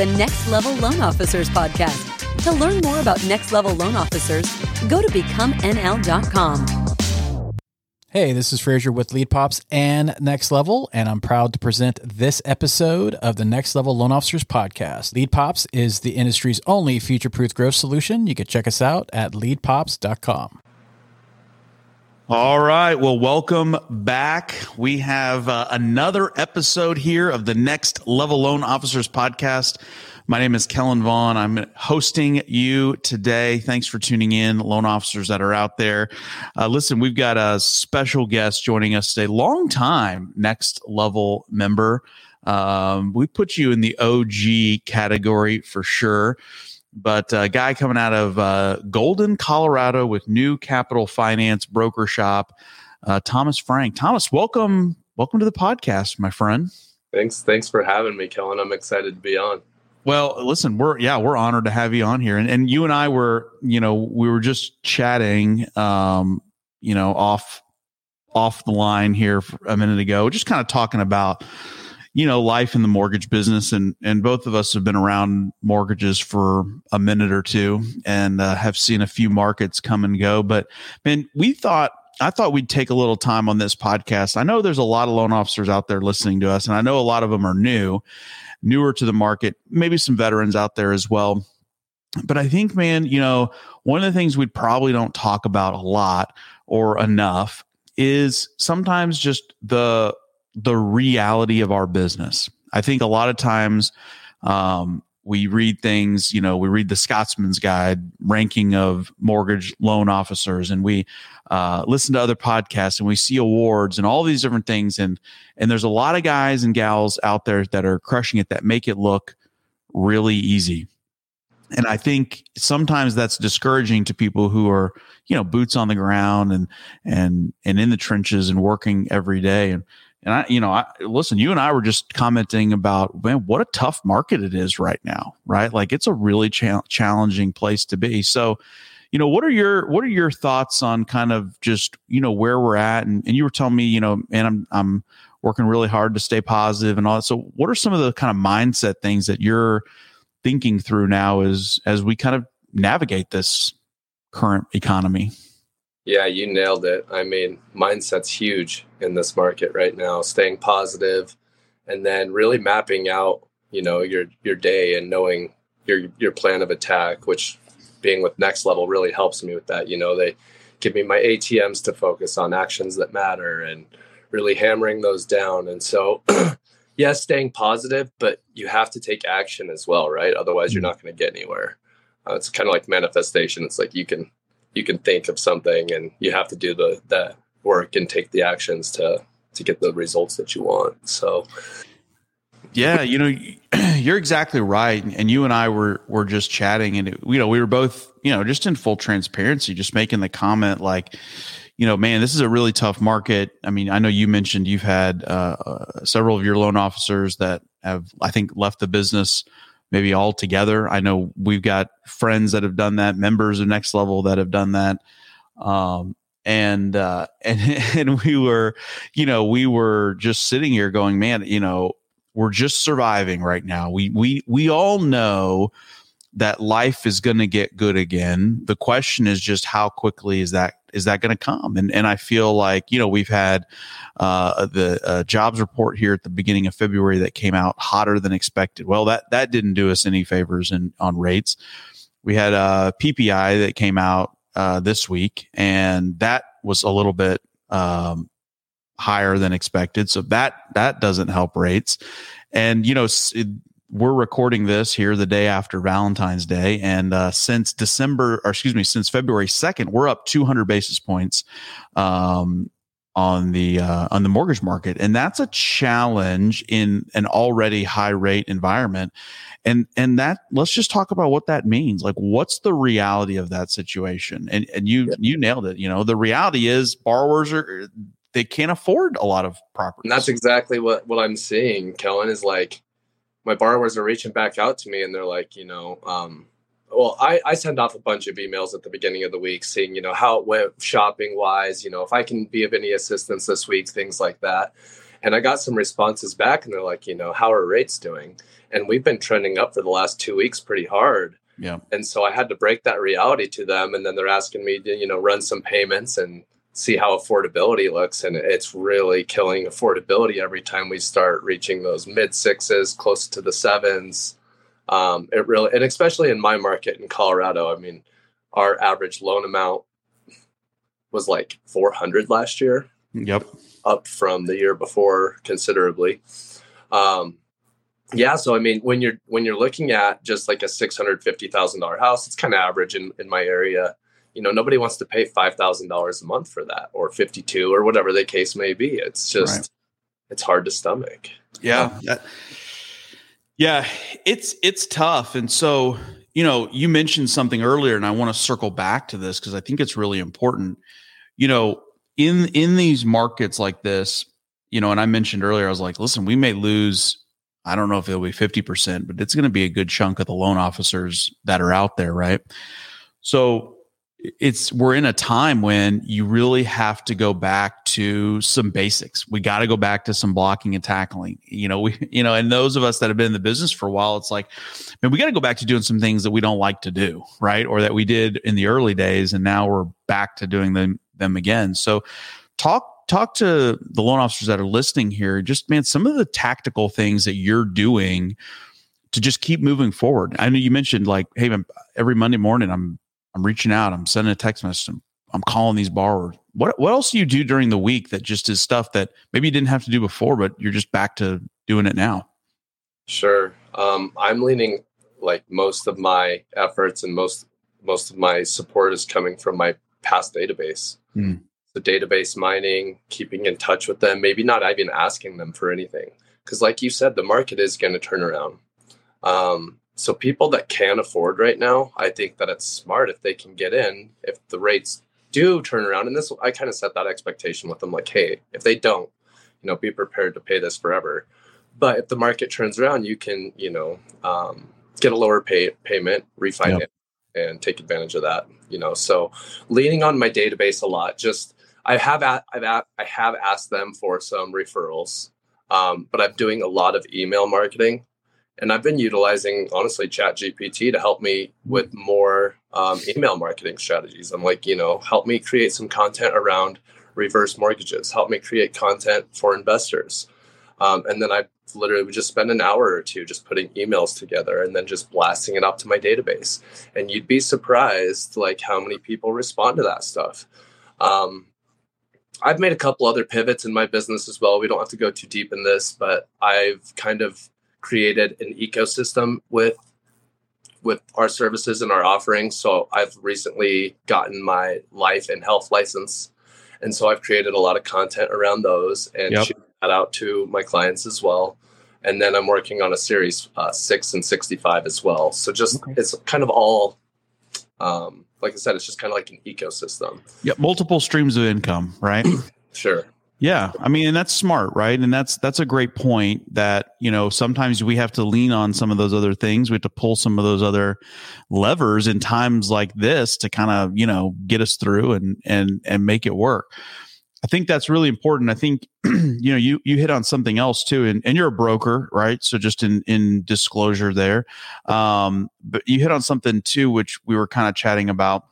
the Next Level Loan Officers podcast. To learn more about Next Level Loan Officers, go to becomenl.com. Hey, this is Fraser with Lead Pops and Next Level, and I'm proud to present this episode of the Next Level Loan Officers podcast. Lead Pops is the industry's only future proof growth solution. You can check us out at leadpops.com. All right. Well, welcome back. We have uh, another episode here of the Next Level Loan Officers podcast. My name is Kellen Vaughn. I'm hosting you today. Thanks for tuning in, loan officers that are out there. Uh, listen, we've got a special guest joining us today, long time next level member. Um, we put you in the OG category for sure. But a guy coming out of uh, Golden, Colorado with New Capital Finance Broker Shop, uh, Thomas Frank. Thomas, welcome, welcome to the podcast, my friend. Thanks, thanks for having me, Kellen. I'm excited to be on. Well, listen, we're yeah, we're honored to have you on here, and and you and I were, you know, we were just chatting, um, you know, off off the line here a minute ago, just kind of talking about, you know, life in the mortgage business, and and both of us have been around mortgages for a minute or two, and uh, have seen a few markets come and go. But man, we thought I thought we'd take a little time on this podcast. I know there's a lot of loan officers out there listening to us, and I know a lot of them are new newer to the market, maybe some veterans out there as well. But I think, man, you know, one of the things we probably don't talk about a lot or enough is sometimes just the the reality of our business. I think a lot of times um, we read things, you know, we read the Scotsman's Guide ranking of mortgage loan officers, and we uh, listen to other podcasts, and we see awards and all these different things, and and there's a lot of guys and gals out there that are crushing it that make it look really easy. And I think sometimes that's discouraging to people who are, you know, boots on the ground and and and in the trenches and working every day. And and I, you know, I listen, you and I were just commenting about, man, what a tough market it is right now, right? Like it's a really cha- challenging place to be. So, you know, what are your, what are your thoughts on kind of just, you know, where we're at? And, and you were telling me, you know, and I'm, I'm working really hard to stay positive and all that. So what are some of the kind of mindset things that you're thinking through now as, as we kind of navigate this current economy? Yeah, you nailed it. I mean, mindset's huge in this market right now. Staying positive and then really mapping out, you know, your your day and knowing your your plan of attack, which being with next level really helps me with that. You know, they give me my ATMs to focus on actions that matter and really hammering those down. And so yes, staying positive, but you have to take action as well, right? Otherwise, you're mm. not going to get anywhere. Uh, it's kind of like manifestation. It's like you can you can think of something and you have to do the the work and take the actions to to get the results that you want. So. Yeah you know you're exactly right. And you and i were were just chatting and it, you know we were both you know just in full transparency just making the comment like you know man this is a really tough market. I mean i know you mentioned you've had uh, uh, several of your loan officers that have i think left the business maybe all together. I know we've got friends that have done that, members of Next Level that have done that. Um, and uh, and and we were, you know, we were just sitting here going, man, you know, we're just surviving right now. We we we all know that life is going to get good again. The question is just how quickly is that is that going to come? And and I feel like you know we've had uh, the uh, jobs report here at the beginning of February that came out hotter than expected. Well, that that didn't do us any favors in on rates. We had a uh, PPI that came out uh, this week, and that was a little bit um, higher than expected. So that that doesn't help rates. And you know, we're recording this here the day after Valentine's Day, and uh, since December, or excuse me, since February second, we're up 200 basis points um, on the uh, on the mortgage market, and that's a challenge in an already high rate environment. And and that let's just talk about what that means. Like, what's the reality of that situation? And and you yeah. you nailed it. You know, the reality is borrowers are they can't afford a lot of property. And that's exactly what what I'm seeing. Kellen is like my borrowers are reaching back out to me and they're like, you know, um, well, I, I send off a bunch of emails at the beginning of the week seeing, you know, how it went shopping wise, you know, if I can be of any assistance this week, things like that. And I got some responses back and they're like, you know, how are rates doing? and we've been trending up for the last two weeks pretty hard. Yeah. And so I had to break that reality to them. And then they're asking me to, you know, run some payments and see how affordability looks. And it's really killing affordability every time we start reaching those mid sixes, close to the sevens. Um, it really, and especially in my market in Colorado, I mean, our average loan amount was like 400 last year. Yep. Up from the year before considerably. Um, yeah, so I mean, when you're when you're looking at just like a six hundred fifty thousand dollar house, it's kind of average in in my area. You know, nobody wants to pay five thousand dollars a month for that, or fifty two, or whatever the case may be. It's just right. it's hard to stomach. Yeah, that, yeah, it's it's tough, and so you know, you mentioned something earlier, and I want to circle back to this because I think it's really important. You know, in in these markets like this, you know, and I mentioned earlier, I was like, listen, we may lose I don't know if it'll be 50%, but it's going to be a good chunk of the loan officers that are out there, right? So it's we're in a time when you really have to go back to some basics. We got to go back to some blocking and tackling. You know, we you know, and those of us that have been in the business for a while, it's like, man, we got to go back to doing some things that we don't like to do, right? Or that we did in the early days and now we're back to doing them them again. So talk talk to the loan officers that are listening here. Just man, some of the tactical things that you're doing to just keep moving forward. I know you mentioned like, hey, man, every Monday morning I'm I'm reaching out, I'm sending a text message, I'm, I'm calling these borrowers. What what else do you do during the week that just is stuff that maybe you didn't have to do before, but you're just back to doing it now? Sure. Um, I'm leaning like most of my efforts and most most of my support is coming from my past database. Mm the database mining, keeping in touch with them, maybe not even asking them for anything. Because, like you said, the market is going to turn around. Um, so, people that can afford right now, I think that it's smart if they can get in, if the rates do turn around. And this, I kind of set that expectation with them like, hey, if they don't, you know, be prepared to pay this forever. But if the market turns around, you can, you know, um, get a lower pay, payment, refinance, yep. and take advantage of that. You know, so leaning on my database a lot, just I have at, I've at, I have asked them for some referrals, um, but I'm doing a lot of email marketing, and I've been utilizing honestly Chat GPT to help me with more um, email marketing strategies. I'm like, you know, help me create some content around reverse mortgages, help me create content for investors, um, and then I literally would just spend an hour or two just putting emails together and then just blasting it up to my database, and you'd be surprised like how many people respond to that stuff. Um, I've made a couple other pivots in my business as well. We don't have to go too deep in this, but I've kind of created an ecosystem with with our services and our offerings. So I've recently gotten my life and health license. And so I've created a lot of content around those and yep. shoot that out to my clients as well. And then I'm working on a series uh, six and 65 as well. So just okay. it's kind of all um, like I said, it's just kind of like an ecosystem. Yeah, multiple streams of income, right? sure. Yeah, I mean, and that's smart, right? And that's that's a great point. That you know, sometimes we have to lean on some of those other things. We have to pull some of those other levers in times like this to kind of you know get us through and and and make it work. I think that's really important. I think you know you you hit on something else too, and, and you're a broker, right? So just in in disclosure there, um, but you hit on something too, which we were kind of chatting about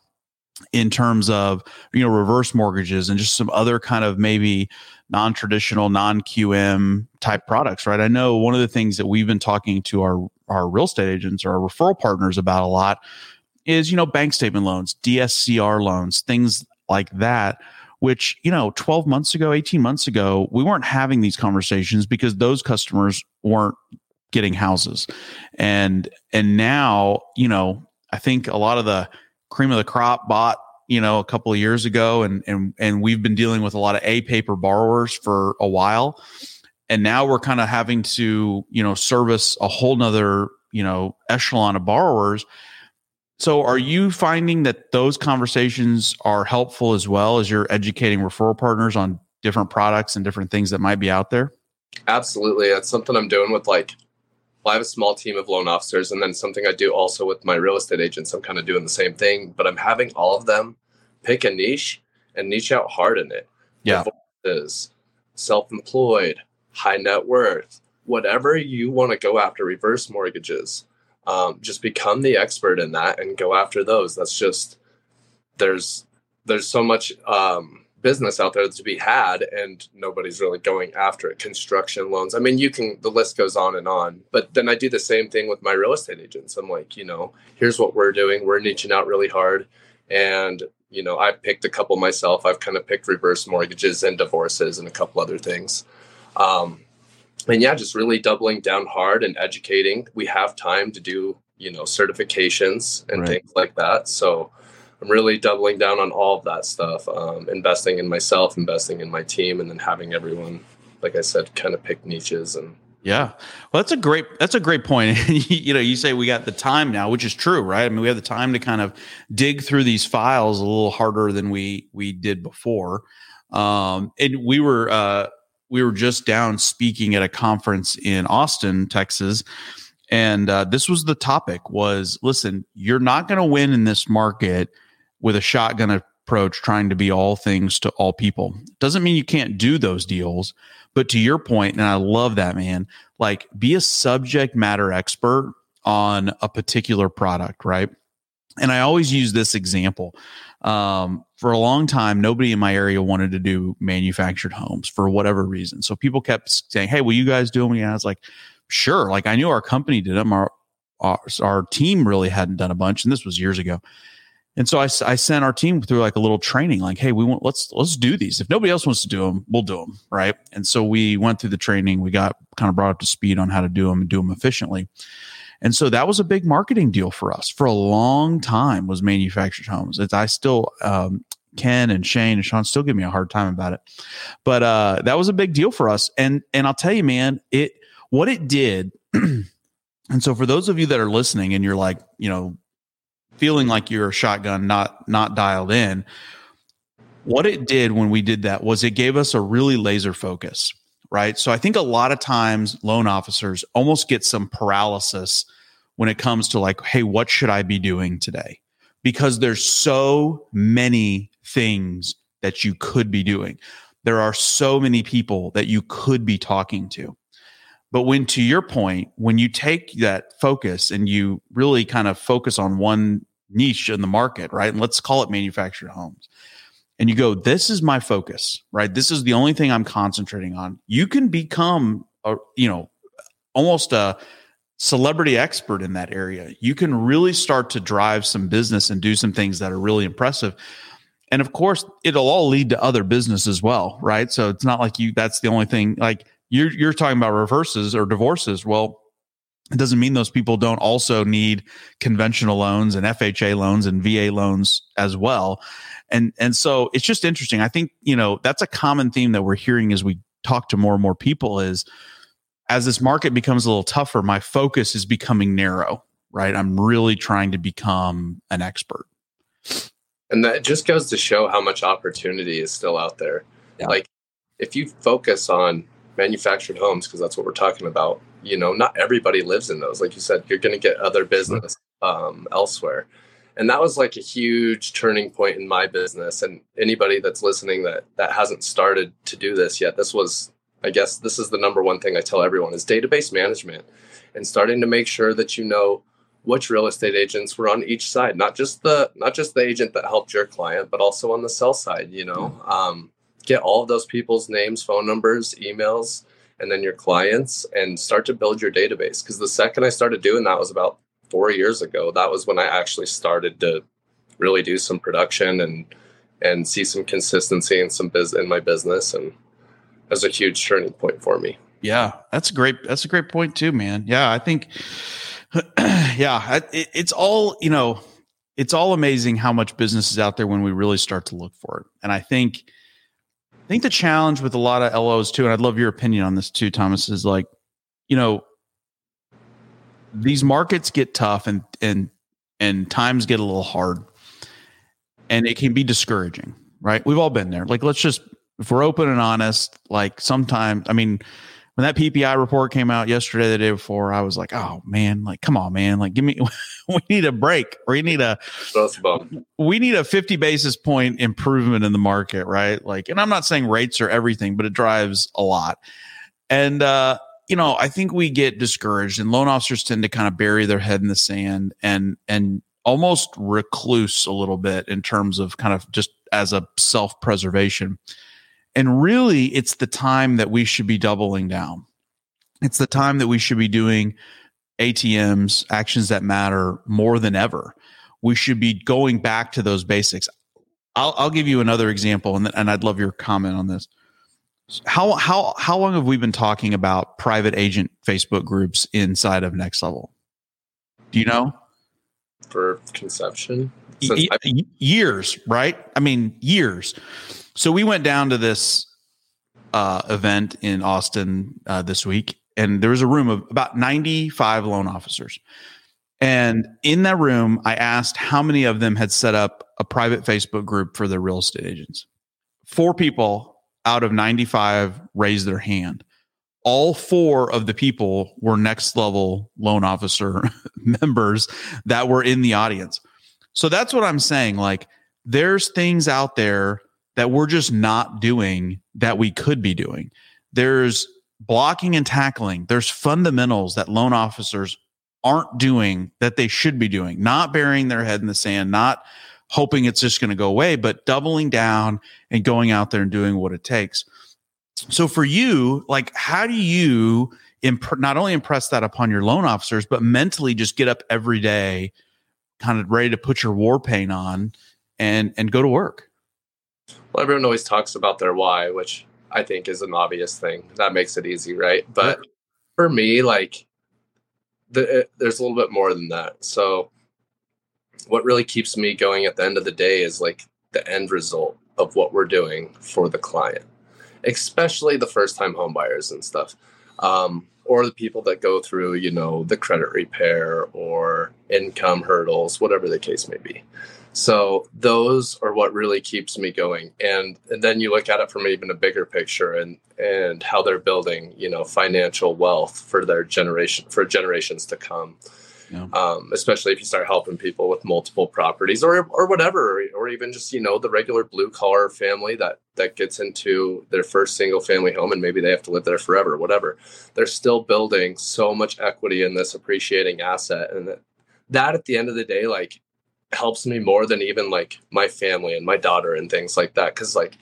in terms of you know reverse mortgages and just some other kind of maybe non-traditional non-qm type products right i know one of the things that we've been talking to our our real estate agents or our referral partners about a lot is you know bank statement loans dscr loans things like that which, you know, 12 months ago, 18 months ago, we weren't having these conversations because those customers weren't getting houses. And and now, you know, I think a lot of the cream of the crop bought, you know, a couple of years ago and and and we've been dealing with a lot of A paper borrowers for a while. And now we're kind of having to, you know, service a whole nother, you know, echelon of borrowers so, are you finding that those conversations are helpful as well as you're educating referral partners on different products and different things that might be out there? Absolutely. That's something I'm doing with like, I have a small team of loan officers, and then something I do also with my real estate agents. I'm kind of doing the same thing, but I'm having all of them pick a niche and niche out hard in it. Yeah. Is self employed, high net worth, whatever you want to go after reverse mortgages um, just become the expert in that and go after those that's just there's there's so much um, business out there to be had and nobody's really going after it construction loans. I mean you can the list goes on and on but then i do the same thing with my real estate agents. I'm like you know here's what we're doing. We're niching out really hard and you know i picked a couple myself. I've kind of picked reverse mortgages and divorces and a couple other things. Um, and yeah just really doubling down hard and educating. We have time to do you know certifications and right. things like that. So I'm really doubling down on all of that stuff, um, investing in myself, investing in my team, and then having everyone, like I said, kind of pick niches and. Yeah, well, that's a great that's a great point. you know, you say we got the time now, which is true, right? I mean, we have the time to kind of dig through these files a little harder than we we did before. Um, and we were uh, we were just down speaking at a conference in Austin, Texas, and uh, this was the topic: was listen, you're not going to win in this market with a shotgun approach trying to be all things to all people. Doesn't mean you can't do those deals, but to your point, and I love that, man, like be a subject matter expert on a particular product, right? And I always use this example. Um, for a long time, nobody in my area wanted to do manufactured homes for whatever reason. So people kept saying, Hey, will you guys do them? And I was like, Sure. Like I knew our company did them. Our, our, our team really hadn't done a bunch. And this was years ago. And so I, I sent our team through like a little training, like, hey, we want let's let's do these. If nobody else wants to do them, we'll do them, right? And so we went through the training. We got kind of brought up to speed on how to do them and do them efficiently. And so that was a big marketing deal for us for a long time. Was manufactured homes. It's, I still um, Ken and Shane and Sean still give me a hard time about it, but uh, that was a big deal for us. And and I'll tell you, man, it what it did. and so for those of you that are listening, and you're like, you know, feeling like you're a shotgun, not not dialed in. What it did when we did that was it gave us a really laser focus, right? So I think a lot of times loan officers almost get some paralysis when it comes to like, hey, what should I be doing today? Because there's so many things that you could be doing. There are so many people that you could be talking to. But when, to your point, when you take that focus and you really kind of focus on one niche in the market, right? And let's call it manufactured homes. And you go, this is my focus, right? This is the only thing I'm concentrating on. You can become a, you know, almost a celebrity expert in that area. You can really start to drive some business and do some things that are really impressive. And of course, it'll all lead to other business as well, right? So it's not like you that's the only thing like you're you're talking about reverses or divorces. Well, it doesn't mean those people don't also need conventional loans and FHA loans and VA loans as well. And and so it's just interesting. I think, you know, that's a common theme that we're hearing as we talk to more and more people is as this market becomes a little tougher, my focus is becoming narrow, right? I'm really trying to become an expert. And that just goes to show how much opportunity is still out there. Yeah. Like if you focus on manufactured homes, because that's what we're talking about, you know not everybody lives in those. Like you said you're going to get other business um, elsewhere. And that was like a huge turning point in my business. And anybody that's listening that that hasn't started to do this yet this was i guess this is the number one thing i tell everyone is database management and starting to make sure that you know which real estate agents were on each side not just the not just the agent that helped your client but also on the sell side you know? Mm-hmm. um, get all of those people's names phone numbers emails and then your clients and start to build your database. Because the second I started doing that was about four years ago. That was when I actually started to really do some production and and see some consistency in some biz in my business and was a huge turning point for me. Yeah, that's a great that's a great point too, man. Yeah, I think yeah, it, it's all, you know, it's all amazing how much business is out there when we really start to look for it. And I think I think the challenge with a lot of LOs too, and I'd love your opinion on this too, Thomas, is like, you know, these markets get tough and and and times get a little hard. And it can be discouraging, right? We've all been there. Like, let's just if we're open and honest, like sometimes, I mean, when that PPI report came out yesterday, the day before, I was like, oh man, like come on, man, like give me, we need a break. We need a, we need a fifty basis point improvement in the market, right? Like, and I'm not saying rates are everything, but it drives a lot. And uh, you know, I think we get discouraged and loan officers tend to kind of bury their head in the sand and, and almost recluse a little bit in terms of kind of just as a self preservation. And really, it's the time that we should be doubling down. It's the time that we should be doing ATMs, actions that matter more than ever. We should be going back to those basics. I'll, I'll give you another example, and, and I'd love your comment on this. How how how long have we been talking about private agent Facebook groups inside of Next Level? Do you know? For conception, y- years, right? I mean, years. So we went down to this uh, event in Austin uh, this week, and there was a room of about 95 loan officers. And in that room, I asked how many of them had set up a private Facebook group for their real estate agents. Four people out of 95 raised their hand. All four of the people were next level loan officer members that were in the audience. So that's what I'm saying. Like, there's things out there that we're just not doing that we could be doing. There's blocking and tackling. There's fundamentals that loan officers aren't doing that they should be doing, not burying their head in the sand, not hoping it's just going to go away, but doubling down and going out there and doing what it takes. So for you, like, how do you imp- not only impress that upon your loan officers, but mentally just get up every day, kind of ready to put your war paint on and and go to work? Well, everyone always talks about their why, which I think is an obvious thing. That makes it easy, right? But for me, like, the, there's a little bit more than that. So what really keeps me going at the end of the day is like the end result of what we're doing for the client, especially the first time homebuyers and stuff. Um, or the people that go through, you know, the credit repair or income hurdles, whatever the case may be. So those are what really keeps me going. And, and then you look at it from even a bigger picture and and how they're building, you know, financial wealth for their generation for generations to come. Yeah. Um, especially if you start helping people with multiple properties or or whatever, or, or even just you know the regular blue collar family that that gets into their first single family home and maybe they have to live there forever, whatever. They're still building so much equity in this appreciating asset, and that, that at the end of the day, like helps me more than even like my family and my daughter and things like that, because like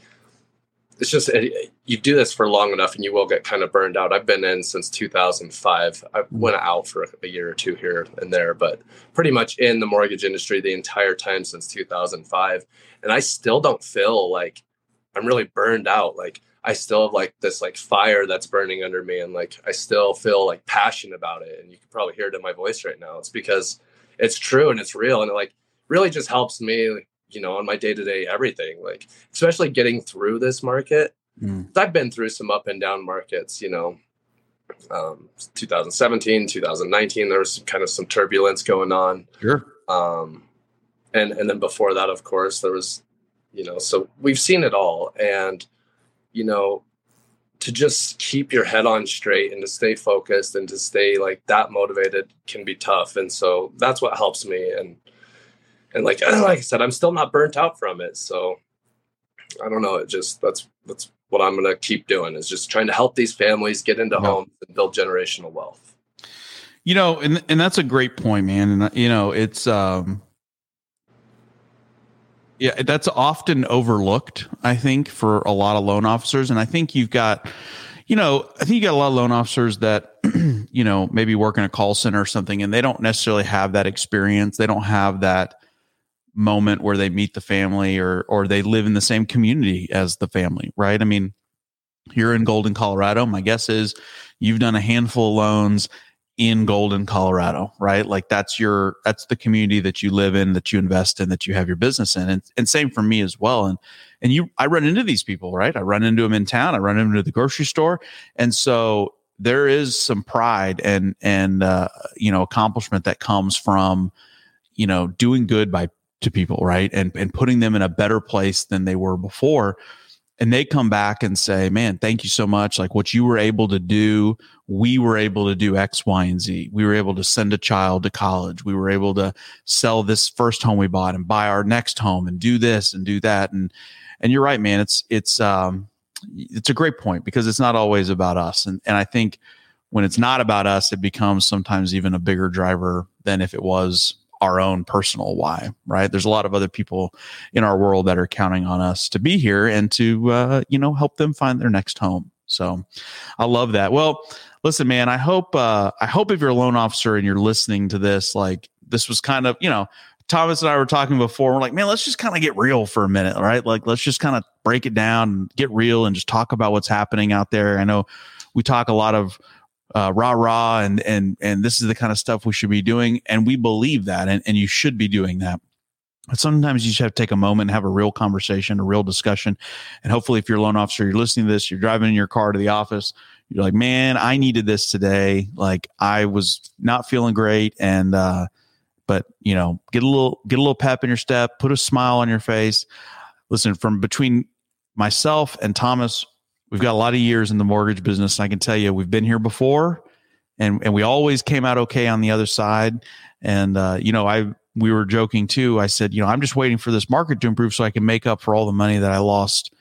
it's just eh, you do this for long enough and you will get kind of burned out. I've been in since 2005. I went out for a year or two here and there, but pretty much in the mortgage industry the entire time since 2005. And I still don't feel like I'm really burned out. Like I still have like this like fire that's burning under me and like I still feel like passionate about it. And you can probably hear it in my voice right now. It's because it's true and it's real and like really just helps me you know, on my day to day everything. Like, especially getting through this market. Mm. I've been through some up and down markets, you know. Um, 2017, 2019, there was kind of some turbulence going on. Sure. Um, and and then before that, of course, there was, you know, so we've seen it all, and you know, to just keep your head on straight and to stay focused and to stay like that motivated can be tough, and so that's what helps me. And and like like I said, I'm still not burnt out from it. So I don't know. It just that's that's what I'm gonna keep doing is just trying to help these families get into yeah. homes and build generational wealth. You know, and and that's a great point, man. And you know, it's um yeah, that's often overlooked, I think, for a lot of loan officers. And I think you've got, you know, I think you got a lot of loan officers that, you know, maybe work in a call center or something, and they don't necessarily have that experience. They don't have that moment where they meet the family or or they live in the same community as the family, right? I mean, you're in Golden, Colorado. My guess is you've done a handful of loans in Golden, Colorado, right? Like that's your that's the community that you live in, that you invest in, that you have your business in. And and same for me as well. And and you I run into these people, right? I run into them in town, I run into the grocery store. And so there is some pride and and uh, you know accomplishment that comes from you know doing good by to people, right? And and putting them in a better place than they were before. And they come back and say, "Man, thank you so much. Like what you were able to do, we were able to do X, Y, and Z. We were able to send a child to college. We were able to sell this first home we bought and buy our next home and do this and do that." And and you're right, man. It's it's um it's a great point because it's not always about us. And and I think when it's not about us, it becomes sometimes even a bigger driver than if it was our own personal why, right? There's a lot of other people in our world that are counting on us to be here and to, uh, you know, help them find their next home. So I love that. Well, listen, man, I hope, uh, I hope if you're a loan officer and you're listening to this, like this was kind of, you know, Thomas and I were talking before. We're like, man, let's just kind of get real for a minute, right? Like, let's just kind of break it down and get real and just talk about what's happening out there. I know we talk a lot of uh, rah rah and and and this is the kind of stuff we should be doing, and we believe that, and and you should be doing that. But sometimes you just have to take a moment and have a real conversation, a real discussion. And hopefully, if you're a loan officer, you're listening to this, you're driving in your car to the office, you're like, man, I needed this today. Like I was not feeling great. And, uh, but you know, get a little, get a little pep in your step, put a smile on your face. Listen, from between myself and Thomas, we've got a lot of years in the mortgage business. I can tell you, we've been here before and, and we always came out okay on the other side. And, uh, you know, I, we were joking too. I said, you know, I'm just waiting for this market to improve so I can make up for all the money that I lost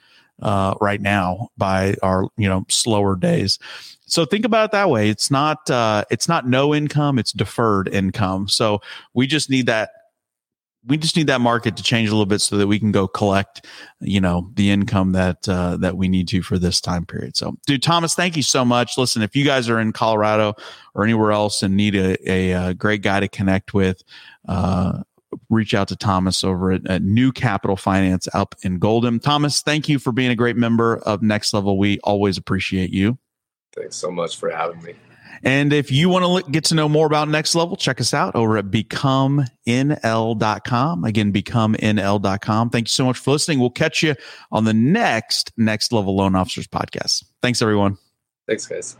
uh, right now by our you know slower days. So think about it that way. It's not uh, it's not no income; it's deferred income. So we just need that. We just need that market to change a little bit so that we can go collect, you know, the income that uh, that we need to for this time period. So, dude, Thomas, thank you so much. Listen, if you guys are in Colorado or anywhere else and need a, a, a great guy to connect with, uh, reach out to Thomas over at, at, New Capital Finance up in Golden. Thomas, thank you for being a great member of Next Level. We always appreciate you. Thanks so much for having me. And if you want to get to know more about Next Level, check us out over at becomenl.com. Again, becomenl.com. Thank you so much for listening. We'll catch you on the next Next Level Loan Officers podcast. Thanks, everyone. Thanks, guys.